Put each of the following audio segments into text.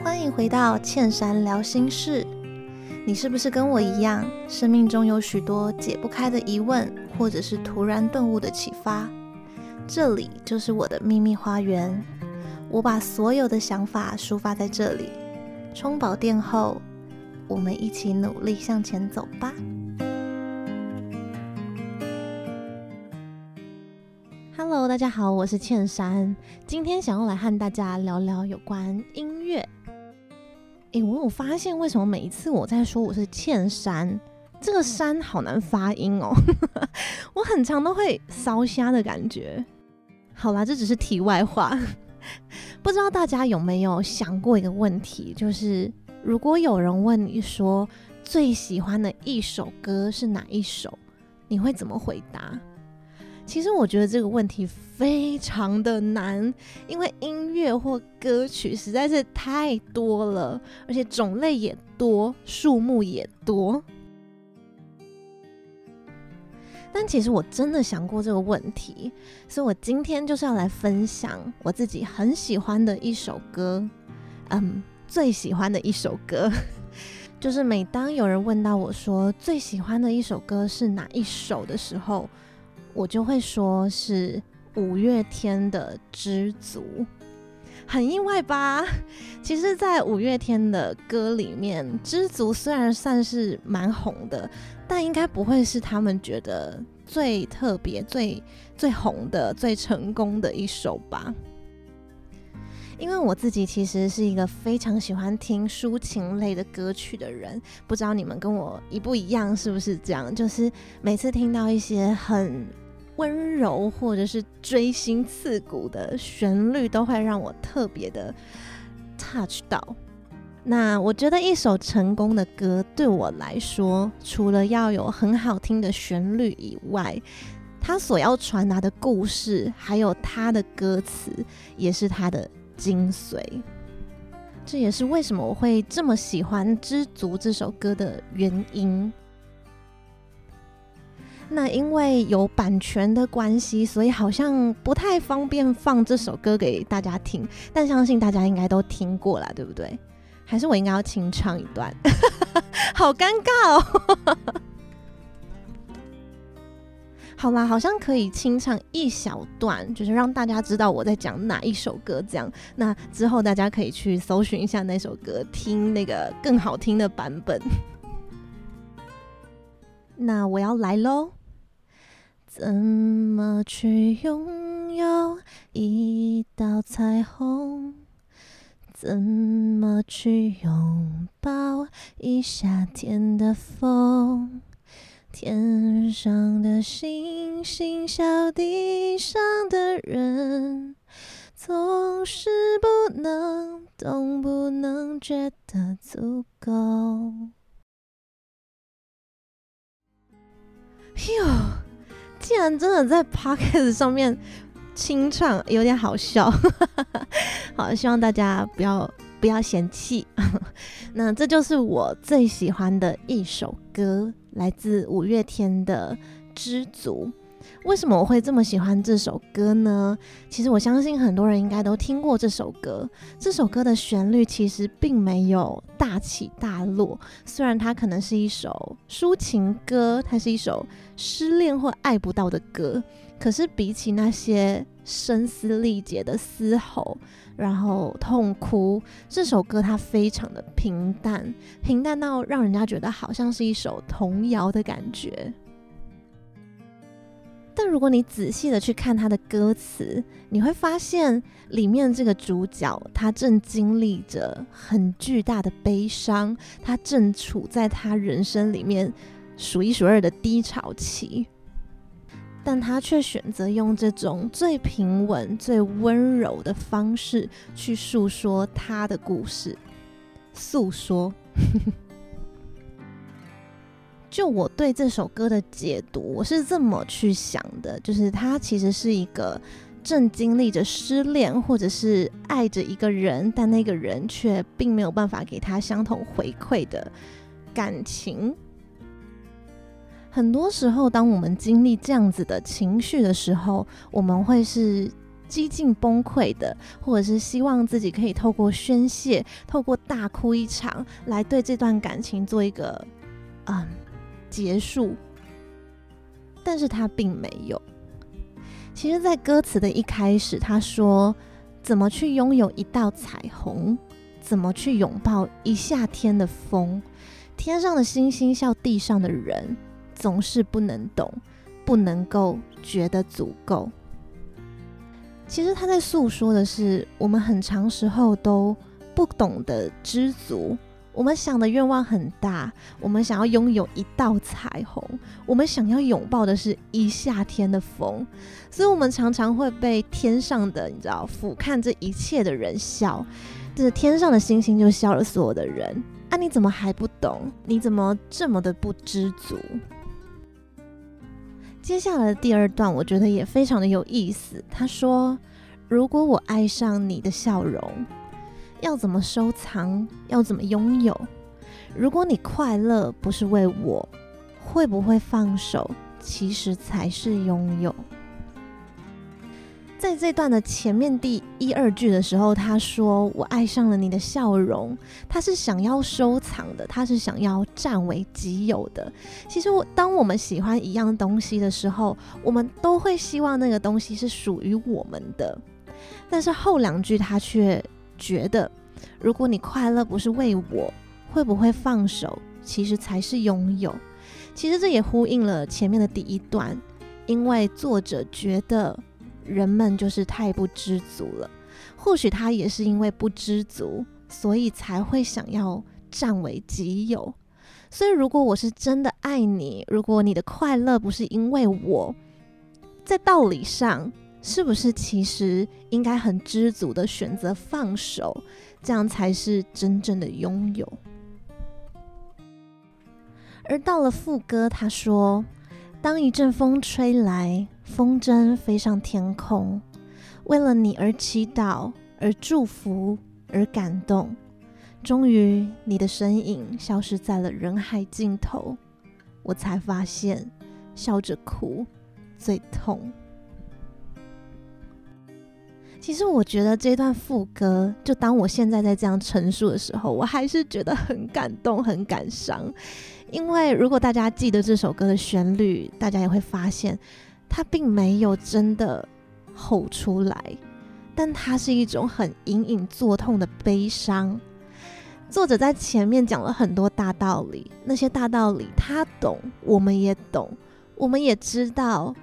欢迎回到倩珊聊心事。你是不是跟我一样，生命中有许多解不开的疑问，或者是突然顿悟的启发？这里就是我的秘密花园。我把所有的想法抒发在这里。充饱电后，我们一起努力向前走吧。Hello，大家好，我是倩珊。今天想要来和大家聊聊有关音乐。诶，我有发现，为什么每一次我在说我是欠山，这个“山”好难发音哦。我很常都会烧瞎的感觉。好啦，这只是题外话。不知道大家有没有想过一个问题，就是如果有人问你说最喜欢的一首歌是哪一首，你会怎么回答？其实我觉得这个问题非常的难，因为音乐或歌曲实在是太多了，而且种类也多，数目也多。但其实我真的想过这个问题，所以我今天就是要来分享我自己很喜欢的一首歌，嗯，最喜欢的一首歌，就是每当有人问到我说最喜欢的一首歌是哪一首的时候。我就会说是五月天的《知足》，很意外吧？其实，在五月天的歌里面，《知足》虽然算是蛮红的，但应该不会是他们觉得最特别、最最红的、最成功的一首吧？因为我自己其实是一个非常喜欢听抒情类的歌曲的人，不知道你们跟我一不一样？是不是这样？就是每次听到一些很温柔或者是锥心刺骨的旋律，都会让我特别的 touch 到。那我觉得一首成功的歌对我来说，除了要有很好听的旋律以外，它所要传达的故事，还有它的歌词，也是它的精髓。这也是为什么我会这么喜欢《知足》这首歌的原因。那因为有版权的关系，所以好像不太方便放这首歌给大家听。但相信大家应该都听过啦，对不对？还是我应该要清唱一段？好尴尬哦！好啦，好像可以清唱一小段，就是让大家知道我在讲哪一首歌。这样，那之后大家可以去搜寻一下那首歌，听那个更好听的版本。那我要来喽。怎么去拥有一道彩虹？怎么去拥抱一夏天的风？天上的星星，小地上的人，总是不能懂，不能觉得足够。哟。竟然真的在 Podcast 上面清唱，有点好笑，好，希望大家不要不要嫌弃。那这就是我最喜欢的一首歌，来自五月天的《知足》。为什么我会这么喜欢这首歌呢？其实我相信很多人应该都听过这首歌。这首歌的旋律其实并没有大起大落，虽然它可能是一首抒情歌，它是一首失恋或爱不到的歌，可是比起那些声嘶力竭的嘶吼，然后痛哭，这首歌它非常的平淡，平淡到让人家觉得好像是一首童谣的感觉。但如果你仔细的去看他的歌词，你会发现里面这个主角他正经历着很巨大的悲伤，他正处在他人生里面数一数二的低潮期，但他却选择用这种最平稳、最温柔的方式去诉说他的故事，诉说。就我对这首歌的解读，我是这么去想的，就是它其实是一个正经历着失恋，或者是爱着一个人，但那个人却并没有办法给他相同回馈的感情。很多时候，当我们经历这样子的情绪的时候，我们会是几近崩溃的，或者是希望自己可以透过宣泄、透过大哭一场，来对这段感情做一个嗯结束。但是他并没有。其实，在歌词的一开始，他说：“怎么去拥有一道彩虹？怎么去拥抱一夏天的风？天上的星星笑地上的人，总是不能懂，不能够觉得足够。”其实他在诉说的是，我们很长时候都不懂得知足。我们想的愿望很大，我们想要拥有一道彩虹，我们想要拥抱的是一夏天的风，所以我们常常会被天上的你知道俯瞰这一切的人笑，就是天上的星星就笑了所有的人。啊，你怎么还不懂？你怎么这么的不知足？接下来的第二段，我觉得也非常的有意思。他说：“如果我爱上你的笑容，要怎么收藏？要怎么拥有？如果你快乐不是为我，会不会放手？其实才是拥有。”在这段的前面第一二句的时候，他说：“我爱上了你的笑容。”他是想要收藏的，他是想要占为己有的。其实我，当我们喜欢一样东西的时候，我们都会希望那个东西是属于我们的。但是后两句，他却觉得，如果你快乐不是为我，会不会放手？其实才是拥有。其实这也呼应了前面的第一段，因为作者觉得。人们就是太不知足了，或许他也是因为不知足，所以才会想要占为己有。所以，如果我是真的爱你，如果你的快乐不是因为我，在道理上，是不是其实应该很知足的选择放手，这样才是真正的拥有？而到了副歌，他说。当一阵风吹来，风筝飞上天空，为了你而祈祷，而祝福，而感动。终于，你的身影消失在了人海尽头，我才发现，笑着哭最痛。其实，我觉得这段副歌，就当我现在在这样陈述的时候，我还是觉得很感动，很感伤。因为如果大家记得这首歌的旋律，大家也会发现，它并没有真的吼出来，但它是一种很隐隐作痛的悲伤。作者在前面讲了很多大道理，那些大道理他懂，我们也懂，我们也知道，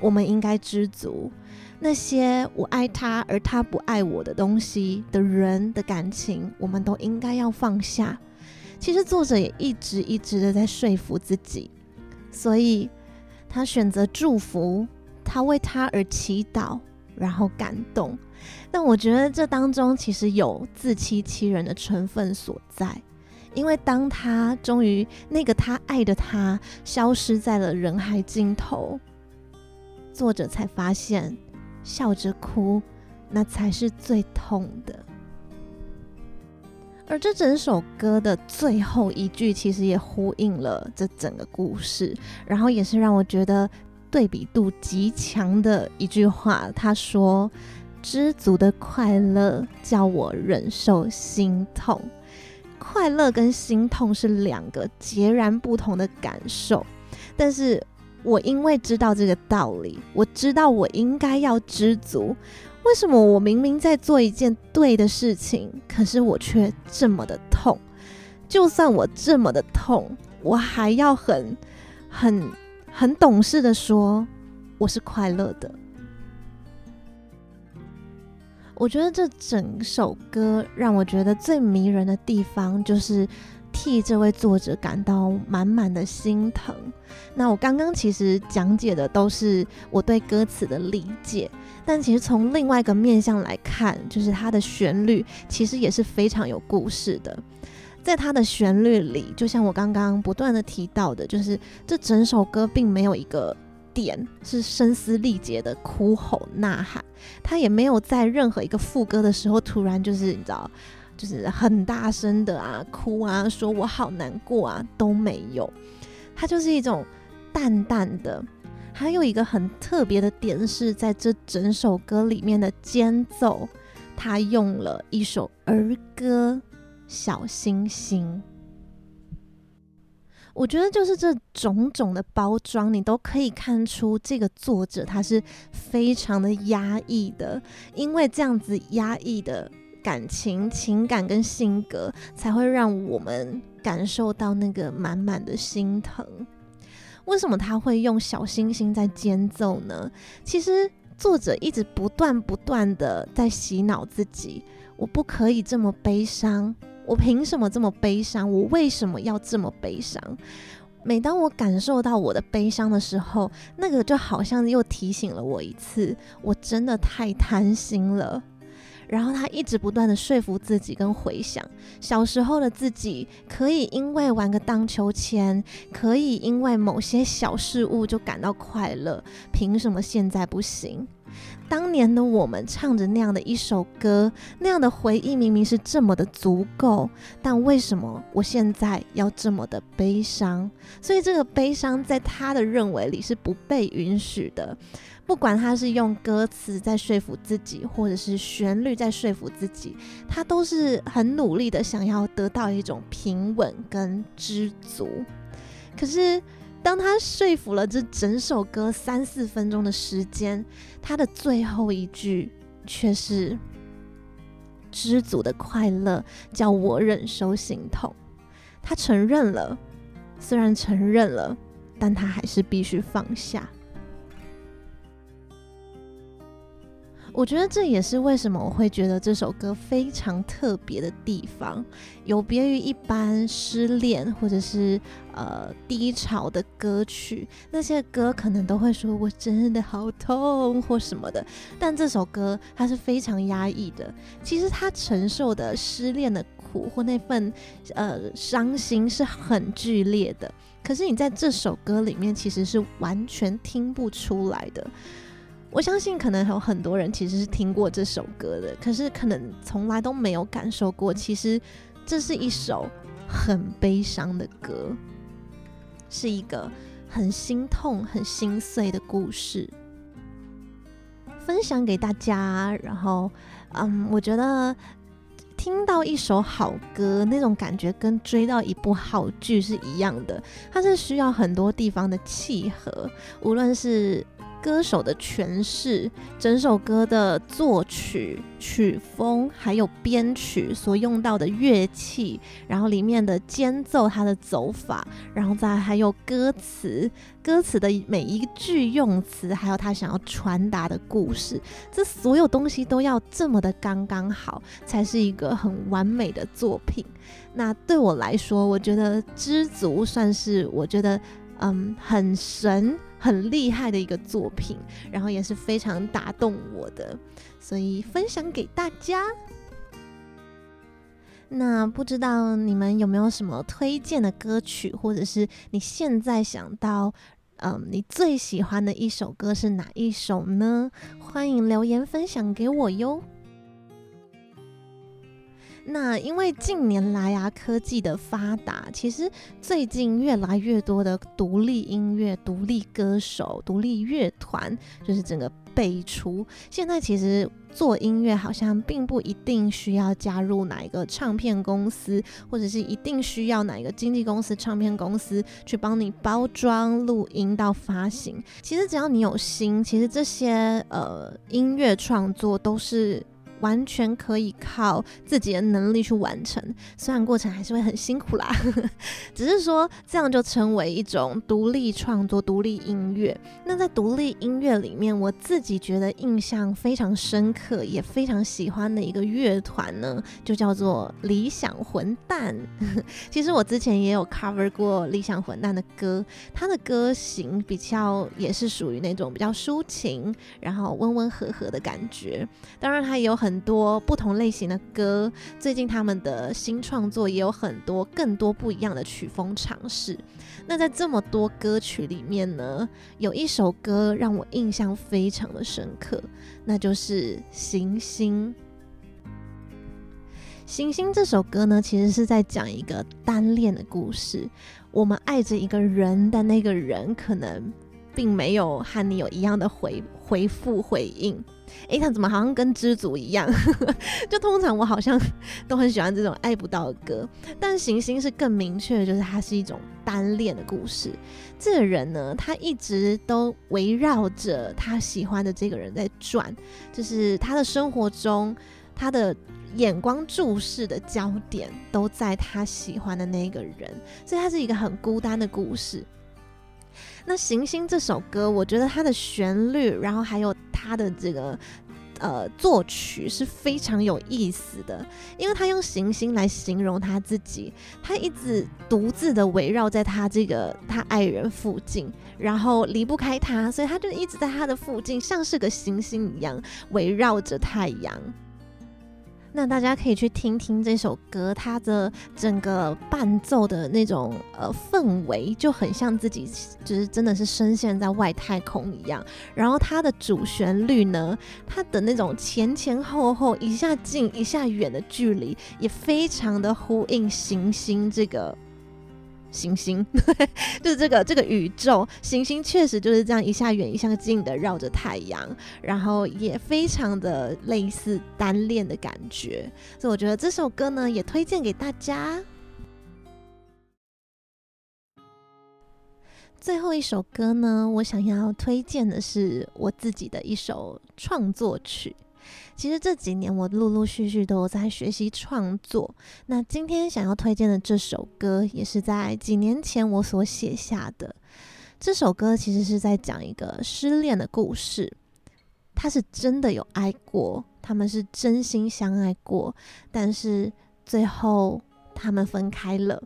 我们应该知足。那些我爱他而他不爱我的东西的人的感情，我们都应该要放下。其实作者也一直一直的在说服自己，所以他选择祝福，他为他而祈祷，然后感动。但我觉得这当中其实有自欺欺人的成分所在，因为当他终于那个他爱的他消失在了人海尽头，作者才发现，笑着哭，那才是最痛的。而这整首歌的最后一句，其实也呼应了这整个故事，然后也是让我觉得对比度极强的一句话。他说：“知足的快乐叫我忍受心痛，快乐跟心痛是两个截然不同的感受，但是我因为知道这个道理，我知道我应该要知足。”为什么我明明在做一件对的事情，可是我却这么的痛？就算我这么的痛，我还要很、很、很懂事的说我是快乐的。我觉得这整首歌让我觉得最迷人的地方，就是替这位作者感到满满的心疼。那我刚刚其实讲解的都是我对歌词的理解。但其实从另外一个面向来看，就是它的旋律其实也是非常有故事的。在它的旋律里，就像我刚刚不断的提到的，就是这整首歌并没有一个点是声嘶力竭的哭吼呐喊，它也没有在任何一个副歌的时候突然就是你知道，就是很大声的啊哭啊，说我好难过啊，都没有。它就是一种淡淡的。还有一个很特别的点是在这整首歌里面的间奏，他用了一首儿歌《小星星》。我觉得就是这种种的包装，你都可以看出这个作者他是非常的压抑的，因为这样子压抑的感情、情感跟性格，才会让我们感受到那个满满的心疼。为什么他会用小星星在间奏呢？其实作者一直不断不断的在洗脑自己，我不可以这么悲伤。我凭什么这么悲伤？我为什么要这么悲伤？每当我感受到我的悲伤的时候，那个就好像又提醒了我一次，我真的太贪心了。然后他一直不断的说服自己跟回想，小时候的自己可以因为玩个荡秋千，可以因为某些小事物就感到快乐，凭什么现在不行？当年的我们唱着那样的一首歌，那样的回忆明明是这么的足够，但为什么我现在要这么的悲伤？所以这个悲伤在他的认为里是不被允许的。不管他是用歌词在说服自己，或者是旋律在说服自己，他都是很努力的想要得到一种平稳跟知足。可是，当他说服了这整首歌三四分钟的时间，他的最后一句却是“知足的快乐叫我忍受心痛”。他承认了，虽然承认了，但他还是必须放下。我觉得这也是为什么我会觉得这首歌非常特别的地方，有别于一般失恋或者是呃低潮的歌曲，那些歌可能都会说我真的好痛或什么的，但这首歌它是非常压抑的。其实他承受的失恋的苦或那份呃伤心是很剧烈的，可是你在这首歌里面其实是完全听不出来的。我相信可能有很多人其实是听过这首歌的，可是可能从来都没有感受过，其实这是一首很悲伤的歌，是一个很心痛、很心碎的故事，分享给大家。然后，嗯，我觉得听到一首好歌，那种感觉跟追到一部好剧是一样的，它是需要很多地方的契合，无论是。歌手的诠释，整首歌的作曲曲风，还有编曲所用到的乐器，然后里面的间奏，它的走法，然后再还有歌词，歌词的每一句用词，还有他想要传达的故事，这所有东西都要这么的刚刚好，才是一个很完美的作品。那对我来说，我觉得《知足》算是我觉得嗯很神。很厉害的一个作品，然后也是非常打动我的，所以分享给大家。那不知道你们有没有什么推荐的歌曲，或者是你现在想到，嗯，你最喜欢的一首歌是哪一首呢？欢迎留言分享给我哟。那因为近年来啊，科技的发达，其实最近越来越多的独立音乐、独立歌手、独立乐团，就是整个辈出。现在其实做音乐好像并不一定需要加入哪一个唱片公司，或者是一定需要哪一个经纪公司、唱片公司去帮你包装、录音到发行。其实只要你有心，其实这些呃音乐创作都是。完全可以靠自己的能力去完成，虽然过程还是会很辛苦啦，只是说这样就成为一种独立创作、独立音乐。那在独立音乐里面，我自己觉得印象非常深刻，也非常喜欢的一个乐团呢，就叫做理想混蛋。其实我之前也有 cover 过理想混蛋的歌，他的歌型比较也是属于那种比较抒情，然后温温和和的感觉。当然，他也有很很多不同类型的歌，最近他们的新创作也有很多更多不一样的曲风尝试。那在这么多歌曲里面呢，有一首歌让我印象非常的深刻，那就是《行星》。《行星》这首歌呢，其实是在讲一个单恋的故事。我们爱着一个人，但那个人可能并没有和你有一样的回回复回应。诶，他怎么好像跟知足一样？就通常我好像 都很喜欢这种爱不到的歌，但行星是更明确的，就是它是一种单恋的故事。这个人呢，他一直都围绕着他喜欢的这个人在转，就是他的生活中，他的眼光注视的焦点都在他喜欢的那个人，所以他是一个很孤单的故事。那《行星》这首歌，我觉得它的旋律，然后还有它的这个呃作曲是非常有意思的，因为他用行星来形容他自己，他一直独自的围绕在他这个他爱人附近，然后离不开他，所以他就一直在他的附近，像是个行星一样围绕着太阳。那大家可以去听听这首歌，它的整个伴奏的那种呃氛围，就很像自己就是真的是深陷在外太空一样。然后它的主旋律呢，它的那种前前后后一下近一下远的距离，也非常的呼应行星这个。行星，就是这个这个宇宙，行星确实就是这样一下远一下近的绕着太阳，然后也非常的类似单恋的感觉，所以我觉得这首歌呢也推荐给大家。最后一首歌呢，我想要推荐的是我自己的一首创作曲。其实这几年我陆陆续续都有在学习创作。那今天想要推荐的这首歌，也是在几年前我所写下的。这首歌其实是在讲一个失恋的故事。他是真的有爱过，他们是真心相爱过，但是最后他们分开了。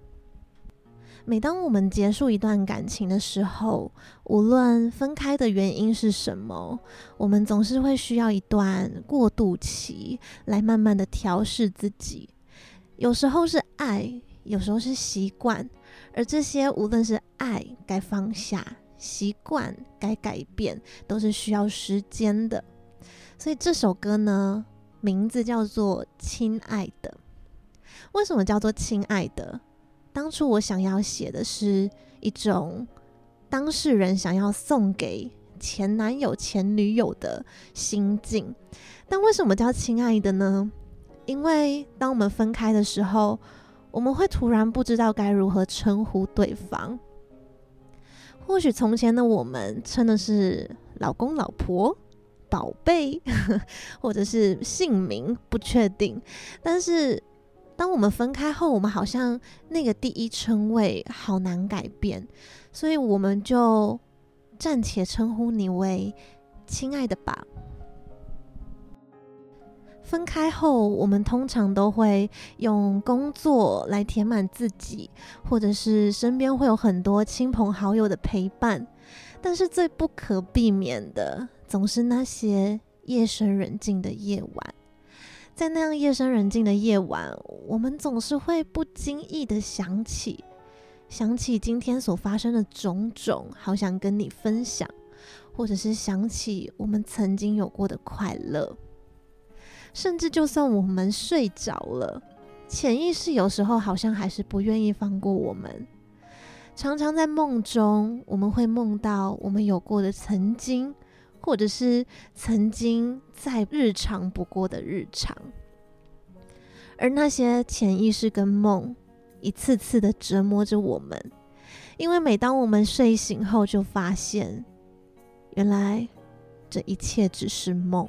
每当我们结束一段感情的时候，无论分开的原因是什么，我们总是会需要一段过渡期来慢慢的调试自己。有时候是爱，有时候是习惯，而这些无论是爱该放下，习惯该改变，都是需要时间的。所以这首歌呢，名字叫做《亲爱的》。为什么叫做亲爱的？当初我想要写的是一种当事人想要送给前男友、前女友的心境，但为什么叫亲爱的呢？因为当我们分开的时候，我们会突然不知道该如何称呼对方。或许从前的我们称的是老公、老婆、宝贝，或者是姓名，不确定，但是。当我们分开后，我们好像那个第一称谓好难改变，所以我们就暂且称呼你为亲爱的吧。分开后，我们通常都会用工作来填满自己，或者是身边会有很多亲朋好友的陪伴，但是最不可避免的，总是那些夜深人静的夜晚。在那样夜深人静的夜晚，我们总是会不经意的想起，想起今天所发生的种种，好想跟你分享，或者是想起我们曾经有过的快乐，甚至就算我们睡着了，潜意识有时候好像还是不愿意放过我们。常常在梦中，我们会梦到我们有过的曾经。或者是曾经再日常不过的日常，而那些潜意识跟梦一次次的折磨着我们，因为每当我们睡醒后，就发现原来这一切只是梦。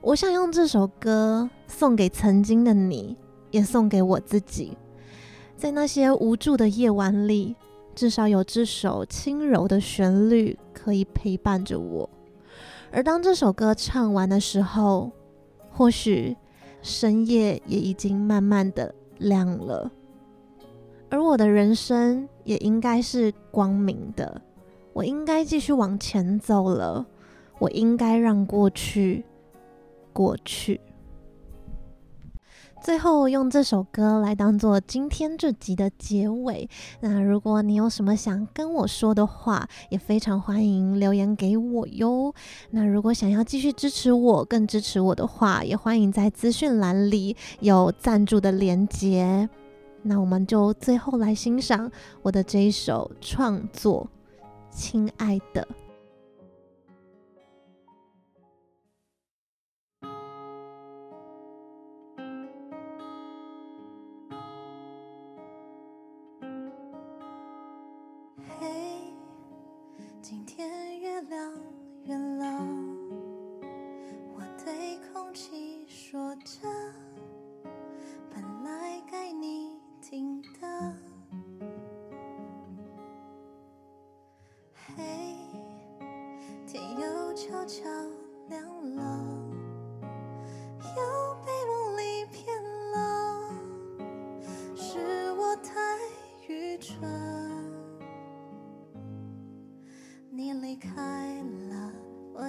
我想用这首歌送给曾经的你，也送给我自己，在那些无助的夜晚里。至少有这首轻柔的旋律可以陪伴着我，而当这首歌唱完的时候，或许深夜也已经慢慢的亮了，而我的人生也应该是光明的，我应该继续往前走了，我应该让过去过去。最后用这首歌来当做今天这集的结尾。那如果你有什么想跟我说的话也非常欢迎留言给我哟。那如果想要继续支持我更支持我的话也欢迎在资讯栏里有赞助的连接那我们就最后来欣赏我的这一首创作亲爱的。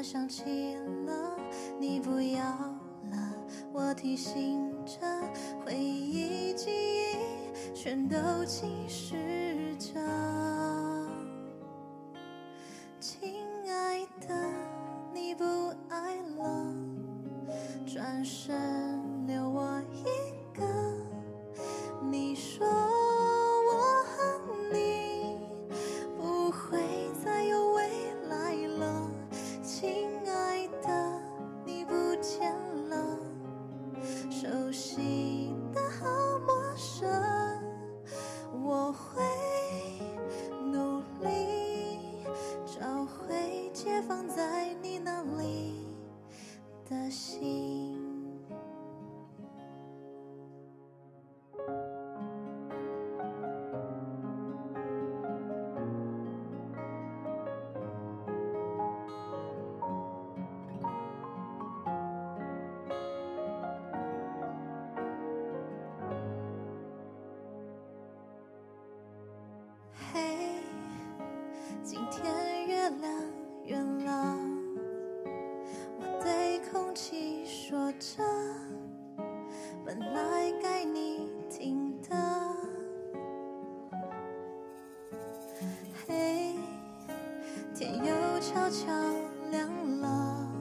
想起了你不要了我提醒着回忆记忆全都侵蚀着。也放在天又悄悄亮了。